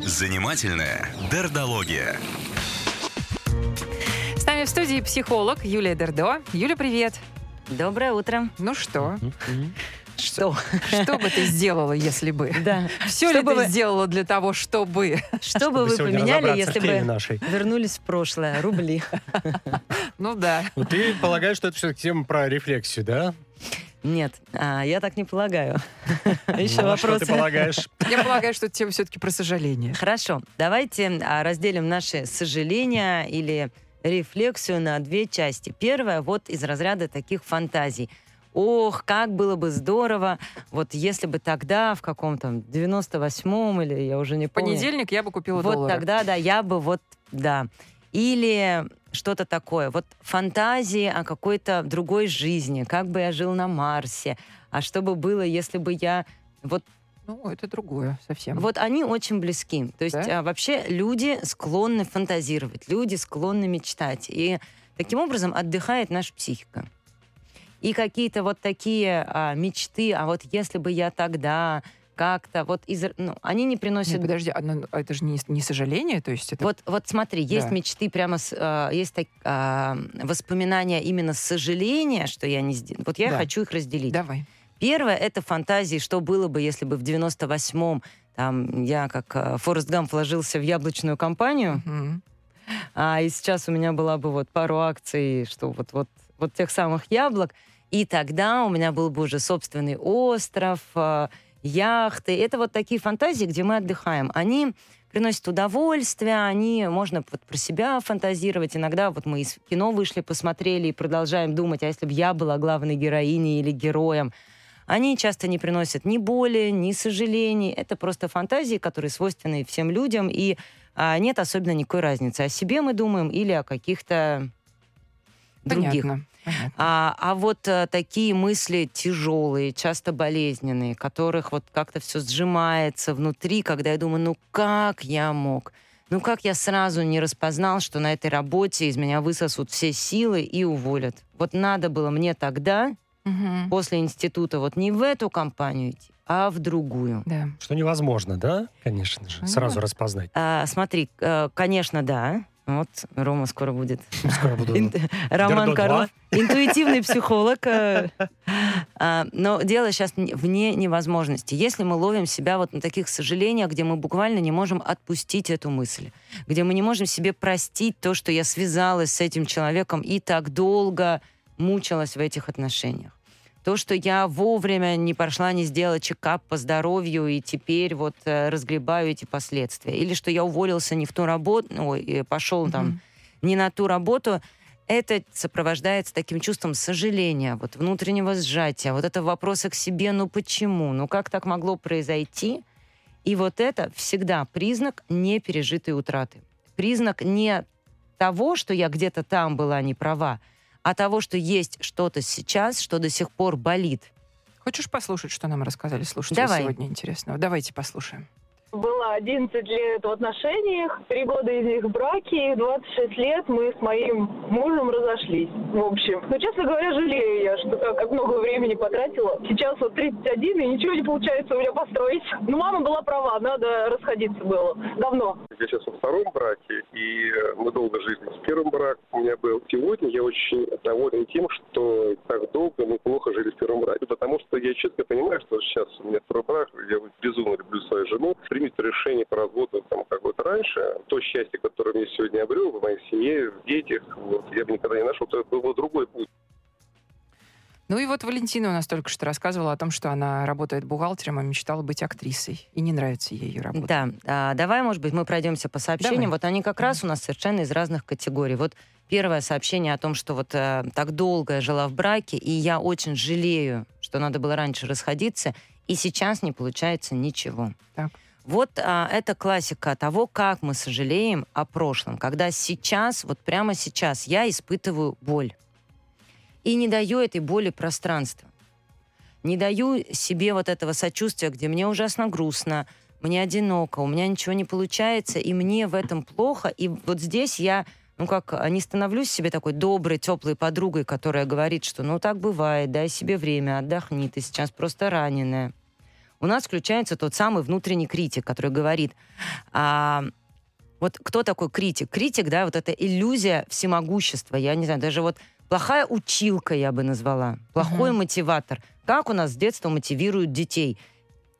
Занимательная дердология. С нами в студии психолог Юлия Дердо. Юля, привет. Доброе утро. Ну что? Что? Что бы ты сделала, если бы? Да. Все Что ли бы ты вы- сделала для того, чтобы? Что бы Чтобы вы поменяли, если бы нашей. вернулись в прошлое? Рубли. Ну да. Ты полагаешь, что это все-таки тема про рефлексию, да? Нет, а, я так не полагаю. Еще Ну, а Что ты полагаешь? Я полагаю, что тема все-таки про сожаление. Хорошо, давайте а, разделим наши сожаления или рефлексию на две части. Первая вот из разряда таких фантазий. Ох, как было бы здорово, вот если бы тогда, в каком-то 98-м, или я уже не В помню. понедельник я бы купила Вот доллары. тогда, да, я бы вот, да. Или что-то такое. Вот фантазии о какой-то другой жизни, как бы я жил на Марсе, а что бы было, если бы я... Вот, Ну, это другое совсем. вот они очень близки. То есть Да? а, вообще люди склонны фантазировать, люди склонны мечтать. И таким образом отдыхает наша психика. И какие-то вот такие а, мечты, а вот если бы я тогда как-то вот из... Ну, они не приносят Нет, подожди, а, ну, а это же не, не сожаление, то есть это... вот, вот смотри, есть Да. мечты прямо, с, а, есть так, а, воспоминания именно сожаления, что я не сделал. Вот я Да. хочу их разделить. Давай. Первое это фантазии, что было бы, если бы в 98-м там я как а, Форест Гамп вложился в яблочную компанию, Мгм. а и сейчас у меня была бы вот пару акций, что вот вот вот тех самых яблок, и тогда у меня был бы уже собственный остров, яхты. Это вот такие фантазии, где мы отдыхаем. Они приносят удовольствие, они можно вот про себя фантазировать. Иногда вот мы из кино вышли, посмотрели и продолжаем думать, а если бы я была главной героиней или героем. Они часто не приносят ни боли, ни сожалений. Это просто фантазии, которые свойственны всем людям, и а, нет особенно никакой разницы. О себе мы думаем или о каких-то других. Понятно. Понятно. А, а вот э, такие мысли тяжелые, часто болезненные, которых вот как-то все сжимается внутри, когда я думаю, ну как я мог? Ну как я сразу не распознал, что на этой работе из меня высосут все силы и уволят? Вот надо было мне тогда, Мгм. после института, вот не в эту компанию идти, а в другую. Да. Что невозможно, да? Конечно же. Ну Сразу распознать. А, смотри, э, конечно, да. Вот Рома скоро будет Скоро буду. Ин- Роман Карлов, интуитивный психолог. э, а, Но дело сейчас вне невозможности. Если мы ловим себя вот на таких сожалениях, где мы буквально не можем отпустить эту мысль, где мы не можем себе простить то, что я связалась с этим человеком и так долго мучилась в этих отношениях. То, что я вовремя не пошла, не сделала чекап по здоровью, и теперь вот э, разгребаю эти последствия. Или что я уволился не в ту работу, ой, и пошел там Мгм. не на ту работу, это сопровождается таким чувством сожаления, вот внутреннего сжатия, вот это вопросы к себе, ну почему, ну как так могло произойти? И вот это всегда признак непережитой утраты. Признак не того, что я где-то там была не права, а того, что есть что-то сейчас, что до сих пор болит. Хочешь послушать, что нам рассказали слушатели Давай. сегодня интересного? Давайте послушаем. Было 11 лет в отношениях, 3 года из них в браке, и 26 лет мы с моим мужем разошлись. В общем, ну, честно говоря, жалею я, что так как много времени потратила. Сейчас вот 31, и ничего не получается у меня построить. Ну, мама была права, надо расходиться было. Давно. Я сейчас во втором браке, и э, мы долго жили с первым браком у меня был. Сегодня я очень доволен тем, что так долго мы плохо жили в первом браке. Потому что я четко понимаю, что сейчас у меня второй брак, я безумно люблю свою жену. Примет решение по разводу там как-то раньше. То счастье, которое я сегодня обрел в моей семье, в детях, вот, я бы никогда не нашел. Это был бы другой путь. Ну и вот Валентина у нас только что рассказывала о том, что она работает бухгалтером, а мечтала быть актрисой. И не нравится ей ее работа. Да, а, давай, может быть, мы пройдемся по сообщениям. Давай. Вот они как раз у нас совершенно из разных категорий. Вот первое сообщение о том, что вот э, так долго я жила в браке, и я очень жалею, что надо было раньше расходиться, и сейчас не получается ничего. Так. Вот а, это классика того, как мы сожалеем о прошлом, когда сейчас, вот прямо сейчас я испытываю боль. И не даю этой боли пространства. Не даю себе вот этого сочувствия, где мне ужасно грустно, мне одиноко, у меня ничего не получается, и мне в этом плохо. И вот здесь я, ну как, а, не становлюсь себе такой доброй, теплой подругой, которая говорит, что ну так бывает, дай себе время, отдохни, ты сейчас просто раненая. У нас включается тот самый внутренний критик, который говорит, а, вот кто такой критик? Критик, да, вот эта иллюзия всемогущества, я не знаю, даже вот плохая училка я бы назвала, плохой Мгм. мотиватор. Как у нас с детства мотивируют детей?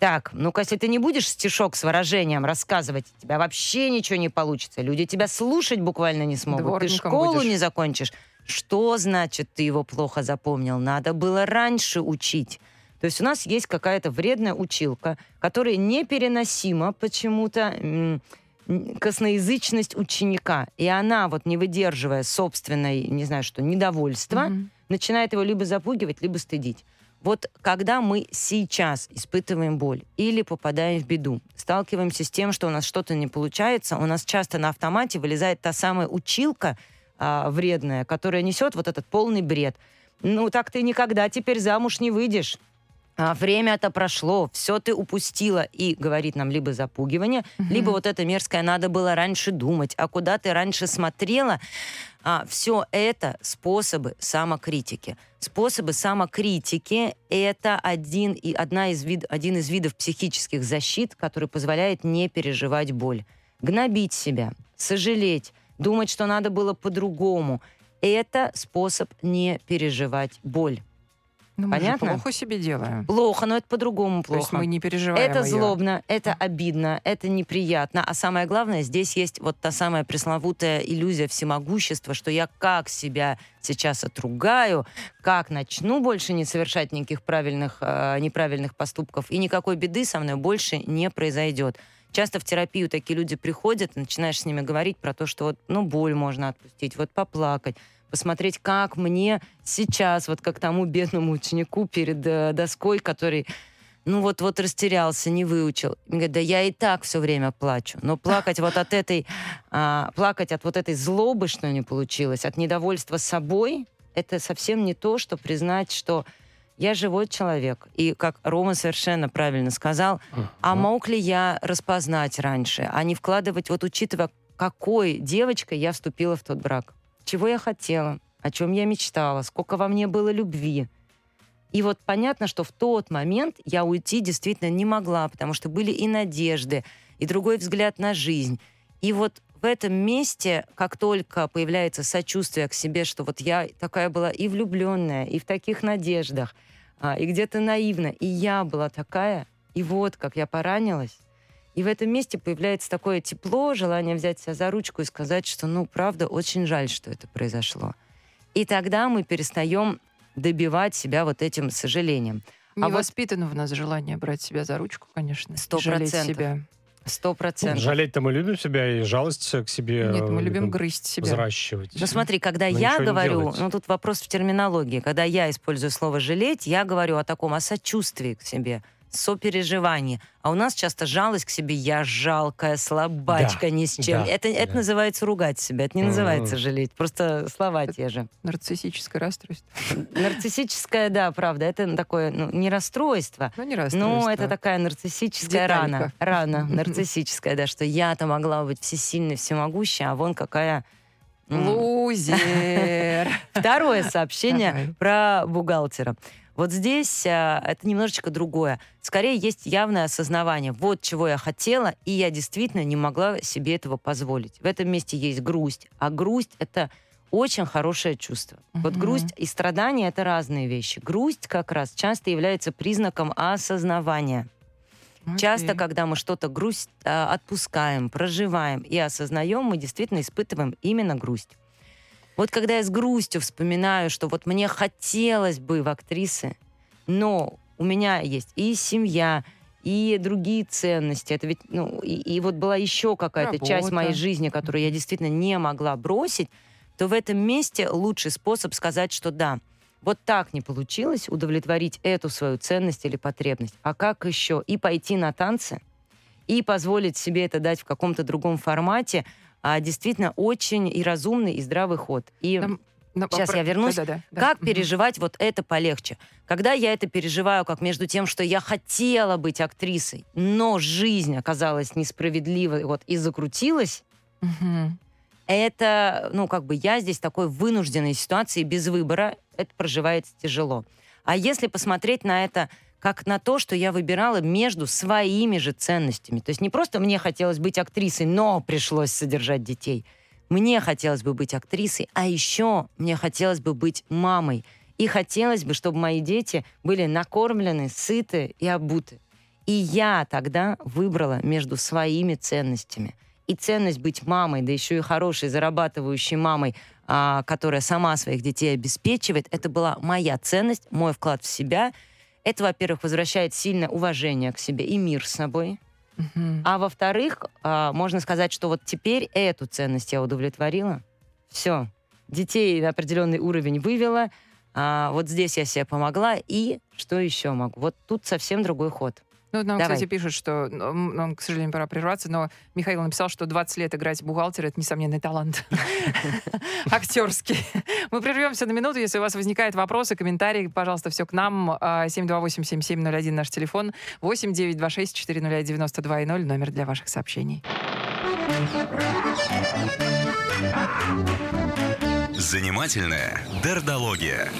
Так, ну-ка, если ты не будешь стишок с выражением рассказывать, у тебя вообще ничего не получится. Люди тебя слушать буквально не смогут. ты Дворником школу будешь. не закончишь. Что значит ты его плохо запомнил? Надо было раньше учить. То есть у нас есть какая-то вредная училка, которая непереносима почему-то косноязычность ученика. И она, вот не выдерживая собственной, не знаю что, недовольства, Мгм. начинает его либо запугивать, либо стыдить. Вот когда мы сейчас испытываем боль или попадаем в беду, сталкиваемся с тем, что у нас что-то не получается, у нас часто на автомате вылезает та самая училка а, вредная, которая несет вот этот полный бред. Ну, так ты никогда теперь замуж не выйдешь. А, время-то прошло, все ты упустила. И говорит нам либо запугивание, либо вот это мерзкое «надо было раньше думать», а куда ты раньше смотрела, все это способы самокритики. Способы самокритики — это один, и одна из вид, один из видов психических защит, который позволяет не переживать боль. Гнобить себя, сожалеть, думать, что надо было по-другому — это способ не переживать боль. Ну, мы же Понятно? плохо себе делаем. Плохо, но это по-другому То есть плохо. мы не переживаем Это её. злобно, это обидно, это неприятно. А самое главное, здесь есть вот та самая пресловутая иллюзия всемогущества, что я как себя сейчас отругаю, как начну больше не совершать никаких правильных, э, неправильных поступков, и никакой беды со мной больше не произойдет. Часто в терапию такие люди приходят, начинаешь с ними говорить про то, что вот, ну, боль можно отпустить, вот поплакать, посмотреть, как мне сейчас, вот как тому бедному ученику перед э, доской, который ну вот, вот растерялся, не выучил. Он говорит, да я и так все время плачу. Но плакать вот от этой, а, плакать от вот этой злобы, что не получилось, от недовольства собой, это совсем не то, что признать, что я живой человек. И как Рома совершенно правильно сказал, а мог ли я распознать раньше, а не вкладывать, вот учитывая, какой девочкой я вступила в тот брак, чего я хотела, о чем я мечтала, сколько во мне было любви. И вот понятно, что в тот момент я уйти действительно не могла, потому что были и надежды, и другой взгляд на жизнь. И вот в этом месте, как только появляется сочувствие к себе, что вот я такая была и влюбленная, и в таких надеждах, а, и где-то наивна, и я была такая, и вот как я поранилась. И в этом месте появляется такое тепло, желание взять себя за ручку и сказать, что, ну, правда, очень жаль, что это произошло. И тогда мы перестаем добивать себя вот этим сожалением. Не А вот- воспитано в нас желание брать себя за ручку, конечно. Сто жалеть процентов. себя. Сто Ну, процентов. Жалеть-то мы любим себя, и жалость к себе Нет, мы э, любим грызть себя. взращивать. Ну смотри, когда Но я говорю, ну тут вопрос в терминологии, когда я использую слово «жалеть», я говорю о таком, о сочувствии к себе, сопереживании. А у нас часто жалость к себе, я жалкая, слабачка, Да, ни с чем. да, это, это да. называется ругать себя, это не называется жалеть, просто слова те же. Нарциссическое расстройство. Нарциссическое, да, правда, это такое, ну, не расстройство, Ну, не расстройство. Ну, это такая нарциссическая Деталька. рана. Рана нарциссическая, да, что я-то могла быть всесильной, всемогущей, а вон какая... Лузер. Второе сообщение про бухгалтера. Вот здесь а, это немножечко другое. Скорее есть явное осознавание. Вот чего я хотела, и я действительно не могла себе этого позволить. В этом месте есть грусть. А грусть — это очень хорошее чувство. Вот Мгм. грусть и страдания — это разные вещи. Грусть как раз часто является признаком осознавания. Часто, Окей. когда мы что-то грусть а, отпускаем, проживаем и осознаем, мы действительно испытываем именно грусть. Вот когда я с грустью вспоминаю, что вот мне хотелось бы в актрисы, но у меня есть и семья, и другие ценности. Это ведь, ну, и, и вот была еще какая-то часть моей жизни, которую я действительно не могла бросить, то в этом месте лучший способ сказать, что да, вот так не получилось удовлетворить эту свою ценность или потребность. А как еще? И пойти на танцы, и позволить себе это дать в каком-то другом формате, а действительно очень и разумный, и здравый ход. И Там- Ну, Сейчас попро- я вернусь. Да-да-да, да. как Мгм. переживать вот это полегче? Когда я это переживаю как между тем, что я хотела быть актрисой, но жизнь оказалась несправедливой вот, и закрутилась, Мгм. это, ну, как бы я здесь в такой вынужденной ситуации без выбора, это проживается тяжело. А если посмотреть на это как на то, что я выбирала между своими же ценностями. То есть не просто мне хотелось быть актрисой, но пришлось содержать детей. Мне хотелось бы быть актрисой, а еще мне хотелось бы быть мамой. И хотелось бы, чтобы мои дети были накормлены, сыты и обуты. И я тогда выбрала между своими ценностями. И ценность быть мамой, да еще и хорошей, зарабатывающей мамой, а, которая сама своих детей обеспечивает, это была моя ценность, мой вклад в себя. Это, во-первых, возвращает сильное уважение к себе и мир с собой. Мгм. А во-вторых, а, можно сказать, что вот теперь эту ценность я удовлетворила. Все. Детей на определенный уровень вывела. а, вот здесь я себе помогла. И что еще могу? Вот тут совсем другой ход. Ну, нам, Давай. кстати, пишут, что, нам, к сожалению, пора прерваться, но Михаил написал, что 20 лет играть бухгалтера — это несомненный талант актерский. Мы прервемся на минуту. Если у вас возникают вопросы, комментарии, пожалуйста, все к нам. А, 728-7701 наш телефон. 8926-401-92,0 номер для ваших сообщений. Занимательная дердология.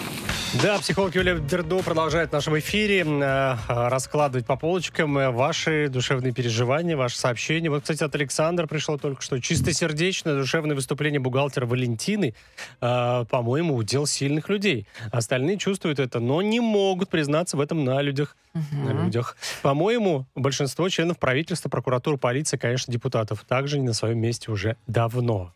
Да, психолог Юлия Дердо продолжает в нашем эфире э, раскладывать по полочкам э, ваши душевные переживания, ваши сообщения. Вот, кстати, от Александра пришло только что. Чистосердечное душевное выступление бухгалтера Валентины, э, по-моему, удел сильных людей. Остальные чувствуют это, но не могут признаться в этом на людях. На людях. По-моему, большинство членов правительства, прокуратуры, полиции, конечно, депутатов также не на своем месте уже давно.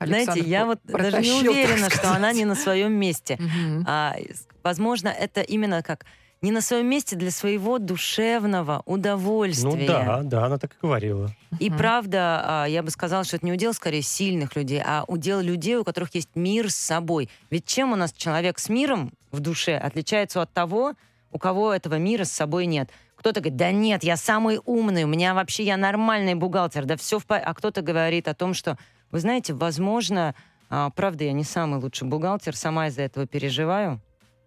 Знаете, Александр я по- вот даже не уверена, что она не на своем месте. Мгм. А, возможно, это именно как не на своем месте для своего душевного удовольствия. Ну да, да, она так и говорила. И Мгм. правда, а, я бы сказала, что это не удел скорее сильных людей, а удел людей, у которых есть мир с собой. Ведь чем у нас человек с миром в душе отличается от того, у кого этого мира с собой нет? Кто-то говорит, да нет, я самый умный, у меня вообще, я нормальный бухгалтер, да все в порядке. А кто-то говорит о том, что, вы знаете, возможно, а, правда, я не самый лучший бухгалтер, сама из-за этого переживаю,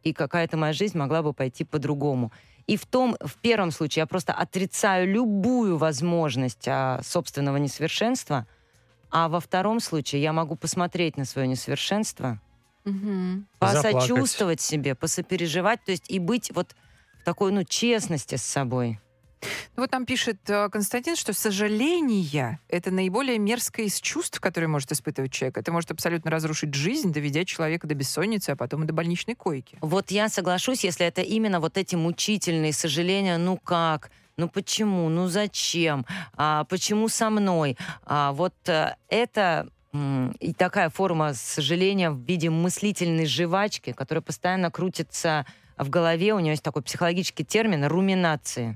и какая-то моя жизнь могла бы пойти по-другому. И в том, в первом случае я просто отрицаю любую возможность а, собственного несовершенства, а во втором случае я могу посмотреть на свое несовершенство. Заплакать. посочувствовать себе, посопереживать, то есть и быть вот в такой, ну, честности с собой. Ну, Вот нам пишет э, Константин, что сожаление — это наиболее мерзкое из чувств, которые может испытывать человек. Это может абсолютно разрушить жизнь, доведя человека до бессонницы, а потом и до больничной койки. Вот я соглашусь, если это именно вот эти мучительные сожаления, ну как, ну почему, ну зачем, а, почему со мной, а, вот э, это и такая форма сожаления в виде мыслительной жвачки, которая постоянно крутится в голове, у нее есть такой психологический термин руминации.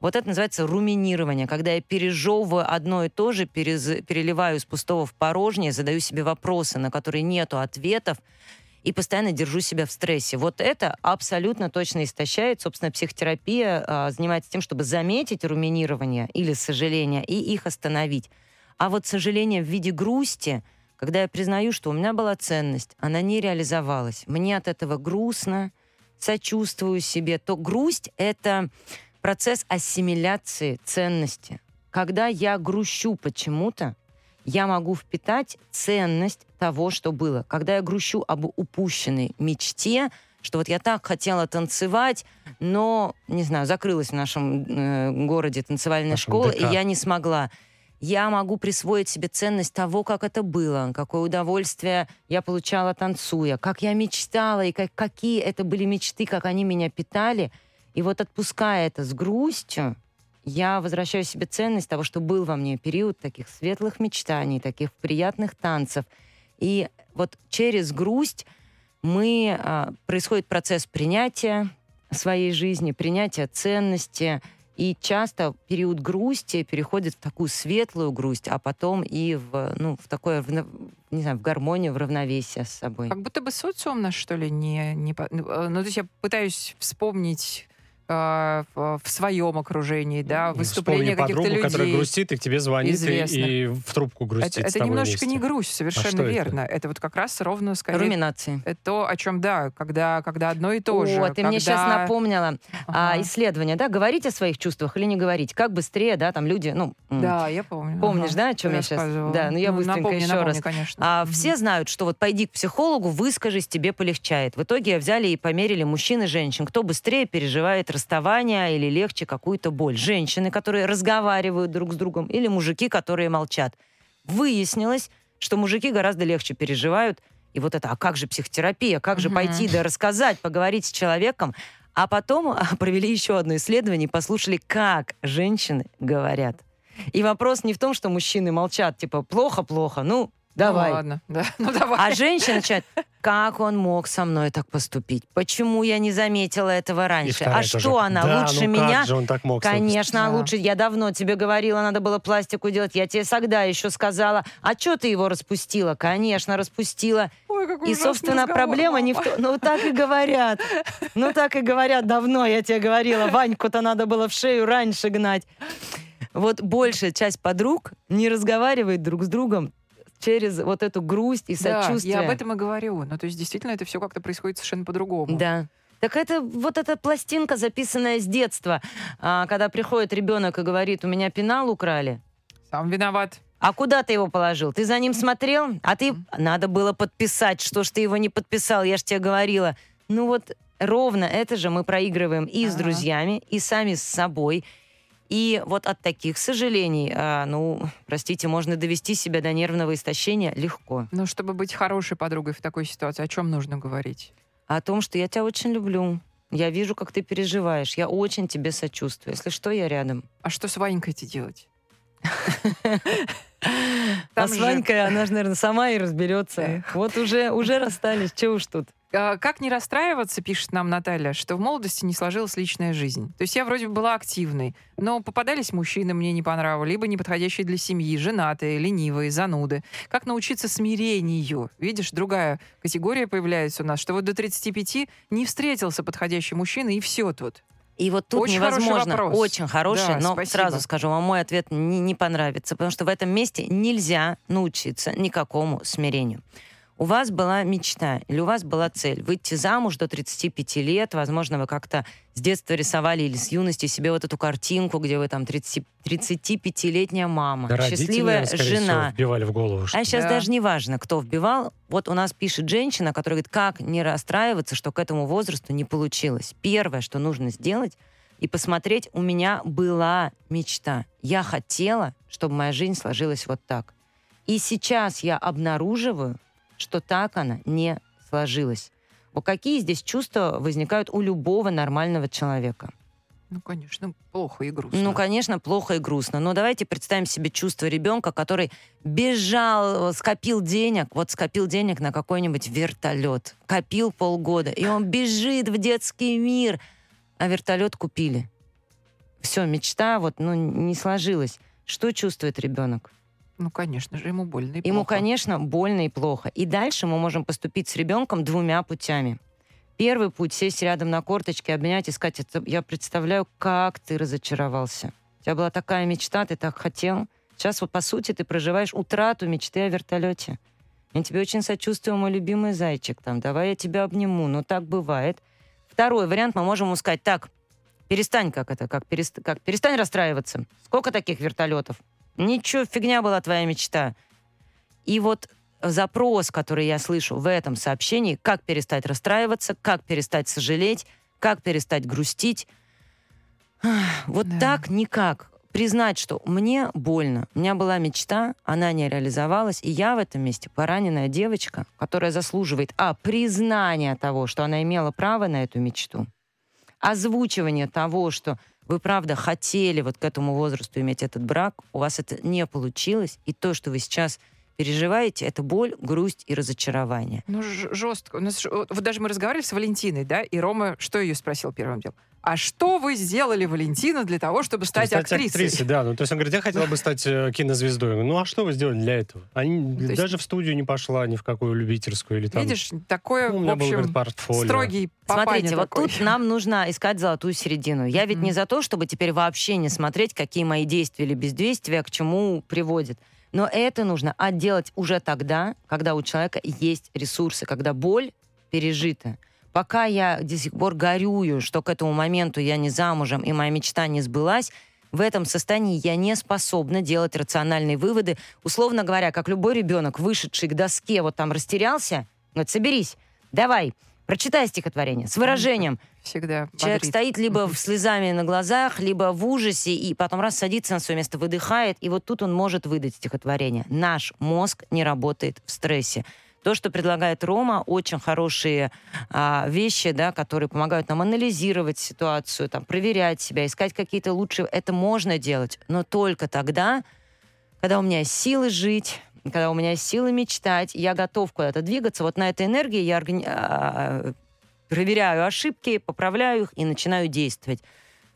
Вот это называется руминирование, когда я пережевываю одно и то же, перез- переливаю из пустого в порожнее, задаю себе вопросы, на которые нету ответов, и постоянно держу себя в стрессе. Вот это абсолютно точно истощает. Собственно, психотерапия а, занимается тем, чтобы заметить руминирование или сожаление и их остановить. А вот сожаление в виде грусти, когда я признаю, что у меня была ценность, она не реализовалась, мне от этого грустно, сочувствую себе, то грусть — это процесс ассимиляции ценности. Когда я грущу почему-то, я могу впитать ценность того, что было. Когда я грущу об упущенной мечте, что вот я так хотела танцевать, но, не знаю, закрылась в нашем э, городе танцевальная Нашем школа, ДК. и я не смогла. Я могу присвоить себе ценность того, как это было, какое удовольствие я получала танцуя, как я мечтала, и как, какие это были мечты, как они меня питали. И вот отпуская это с грустью, я возвращаю себе ценность того, что был во мне период таких светлых мечтаний, таких приятных танцев. И вот через грусть мы, а, происходит процесс принятия своей жизни, принятия ценности. И часто период грусти переходит в такую светлую грусть, а потом и в, ну, в такое, в не знаю, в гармонию, в равновесие с собой. Как будто бы социум нас, что ли, не... не ну, э, ну, то есть я пытаюсь вспомнить э, в, своем окружении, да, выступления Ну, каких-то подругу, которая людей. грустит, и к тебе звонит и, и в трубку грустит Это, это немножечко не вместе. грусть, А совершенно это? верно. Это? вот как раз ровно скорее Руминации. это то, о чем, да, когда, когда одно и то же. О, ты мне сейчас когда- напомнила а, Ага. исследование, да, говорить о своих чувствах или не говорить, как быстрее, да, там люди, ну, м, Да, я помню. Помнишь, ага, да, о чем я щас? рассказывала. Да, ну я быстренько напомни, еще напомни, раз. конечно. А Мгм. все знают, что вот пойди к психологу, выскажись, тебе полегчает. В итоге взяли и померили мужчин и женщин, кто быстрее переживает расставания или легче какую-то боль. Женщины, которые разговаривают друг с другом, или мужики, которые молчат. Выяснилось, что мужики гораздо легче переживают. И вот это, а как же психотерапия, как же Мгм. пойти да рассказать, поговорить с человеком. А потом а, провели еще одно исследование и послушали, как женщины говорят. И вопрос не в том, что мужчины молчат, типа, плохо-плохо, ну, давай. Ну, ладно, да. Ну, давай. А женщина начинает, как он мог со мной так поступить? Почему я не заметила этого раньше? А тоже. что она Да, лучше ну как меня? же он так мог Конечно, Да. лучше. Я давно тебе говорила, надо было пластику делать. Я тебе тогда еще сказала. А что ты его распустила? Конечно, распустила. Ой, какой И, собственно, разговор, проблема не в том... Ну, так и говорят. Ну, так и говорят. Давно я тебе говорила. Ваньку-то надо было в шею раньше гнать. Вот большая часть подруг не разговаривает друг с другом через вот эту грусть и Да, сочувствие. я об этом и говорю. Ну, то есть, действительно, это все как-то происходит совершенно по-другому. Да. Так это вот эта пластинка, записанная с детства, а, когда приходит ребенок и говорит, у меня пенал украли. Сам виноват. А куда ты его положил? Ты за ним смотрел? А ты... Надо было подписать. Что ж ты его не подписал? Я ж тебе говорила. Ну вот ровно это же мы проигрываем и с друзьями, и сами с собой. И вот от таких сожалений, а, ну, простите, можно довести себя до нервного истощения легко. Но чтобы быть хорошей подругой в такой ситуации, о чем нужно говорить? О том, что я тебя очень люблю. Я вижу, как ты переживаешь. Я очень тебе сочувствую. Если что, я рядом. А что с Ванькой-то делать? а с Ванькой она же, наверное, сама и разберется. Вот уже, уже расстались, че уж тут. А, Как не расстраиваться, пишет нам Наталья, что в молодости не сложилась личная жизнь. То есть я вроде бы была активной, но попадались мужчины, мне не понравились, либо неподходящие для семьи, женатые, ленивые, зануды. Как научиться смирению? Видишь, другая категория появляется у нас, что вот до 35 не встретился подходящий мужчина, и все тут. И вот тут Очень хороший невозможно, вопрос. очень хороший, Да, но спасибо. сразу скажу вам, мой ответ не, не понравится, потому что в этом месте нельзя научиться никакому смирению. У вас была мечта или у вас была цель выйти замуж до 35 лет, возможно, вы как-то с детства рисовали или с юности себе вот эту картинку, где вы там 30, 35-летняя мама, Да родители, счастливая наверное, скорее всего, жена. вбивали в голову, что А сейчас Да. даже не важно, кто вбивал. Вот у нас пишет женщина, которая говорит, как не расстраиваться, что к этому возрасту не получилось. Первое, что нужно сделать, и посмотреть, у меня была мечта. Я хотела, чтобы моя жизнь сложилась вот так. И сейчас я обнаруживаю, что так она не сложилась. Вот какие здесь чувства возникают у любого нормального человека? Ну, конечно, плохо и грустно. Ну, конечно, плохо и грустно. Но давайте представим себе чувство ребенка, который бежал, скопил денег, вот скопил денег на какой-нибудь вертолет, копил полгода, и он бежит в детский мир, а вертолет купили. Все, мечта вот, ну, не сложилась. Что чувствует ребенок? Ну, конечно же, ему больно и Ему, плохо. конечно, больно и плохо. И дальше мы можем поступить с ребенком двумя путями. Первый путь — сесть рядом на корточке, обнять и сказать, «Это я представляю, как ты разочаровался. У тебя была такая мечта, ты так хотел. Сейчас вот, по сути, ты проживаешь утрату мечты о вертолете. Я тебе очень сочувствую, мой любимый зайчик. Там, давай я тебя обниму. Ну, так бывает. Второй вариант мы можем ему сказать, так, перестань, как это, как, перест... как перестань расстраиваться. Сколько таких вертолетов? Ничего, фигня была твоя мечта. И вот запрос, который я слышу в этом сообщении, как перестать расстраиваться, как перестать сожалеть, как перестать грустить. Вот Да. так никак. Признать, что мне больно, у меня была мечта, она не реализовалась, и я в этом месте пораненная девочка, которая заслуживает, а, признания того, что она имела право на эту мечту, озвучивание того, что вы правда хотели вот к этому возрасту иметь этот брак, у вас это не получилось, и то, что вы сейчас переживаете, это боль, грусть и разочарование. Ну, жестко. У нас вот даже мы разговаривали с Валентиной, да, и Рома что ее спросил первым делом? А что вы сделали, Валентина, для того, чтобы стать, Стать актрисой? актрисой, да. Ну, то есть он говорит, я хотела бы стать э, кинозвездой. Ну, а что вы сделали для этого? Они То есть- даже в студию не пошла, ни в какую любительскую или там... Видишь, такое, Ну, у в меня был, общем, говорит, портфолио. строгий Смотрите, вот такой. тут нам нужно искать золотую середину. Я ведь Мгм. не за то, чтобы теперь вообще не смотреть, какие мои действия или бездействия к чему приводят. Но это нужно отделать уже тогда, когда у человека есть ресурсы, когда боль пережита. Пока я до сих пор горюю, что к этому моменту я не замужем и моя мечта не сбылась, в этом состоянии я не способна делать рациональные выводы. Условно говоря, как любой ребенок, вышедший к доске, вот там растерялся, вот соберись, давай, Прочитай стихотворение с выражением. Всегда Человек бодрит. стоит либо в слезами на глазах, либо в ужасе, и потом раз садится на свое место, выдыхает, и вот тут он может выдать стихотворение. Наш мозг не работает в стрессе. То, что предлагает Рома, очень хорошие а, вещи, да, которые помогают нам анализировать ситуацию, там, проверять себя, искать какие-то лучшие. Это можно делать, но только тогда, когда у меня есть силы жить, когда у меня есть силы мечтать, я готов куда-то двигаться. Вот на этой энергии я органи- а, проверяю ошибки, поправляю их и начинаю действовать.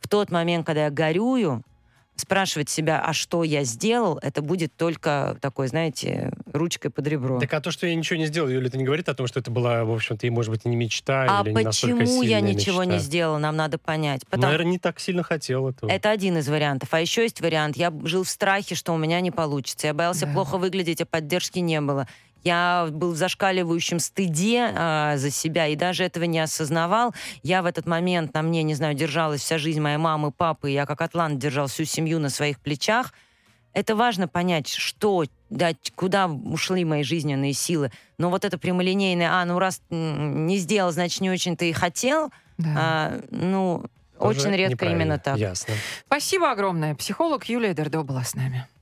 В тот момент, когда я горюю, спрашивать себя, а что я сделал, это будет только такой, знаете, ручкой под ребро. Так а то, что я ничего не сделал, Юля, это не говорит о том, что это была, в общем-то, и, может быть, не мечта, а или не настолько почему я ничего не мечта? сделала, нам надо понять. Потому- Наверное, не так сильно хотел этого. Это один из вариантов. А еще есть вариант. Я жил в страхе, что у меня не получится. Я боялся Да. плохо выглядеть, а поддержки не было. Я был в зашкаливающем стыде а, за себя и даже этого не осознавал. Я в этот момент на мне, не знаю, держалась вся жизнь моей мамы, папы. Я как атлант держал всю семью на своих плечах. Это важно понять, что, да, куда ушли мои жизненные силы. Но вот это прямолинейное, а, ну раз не сделал, значит, не очень ты и хотел, Да. а, ну, Тоже очень редко именно так. Ясно. Спасибо огромное. Психолог Юлия Дердо была с нами.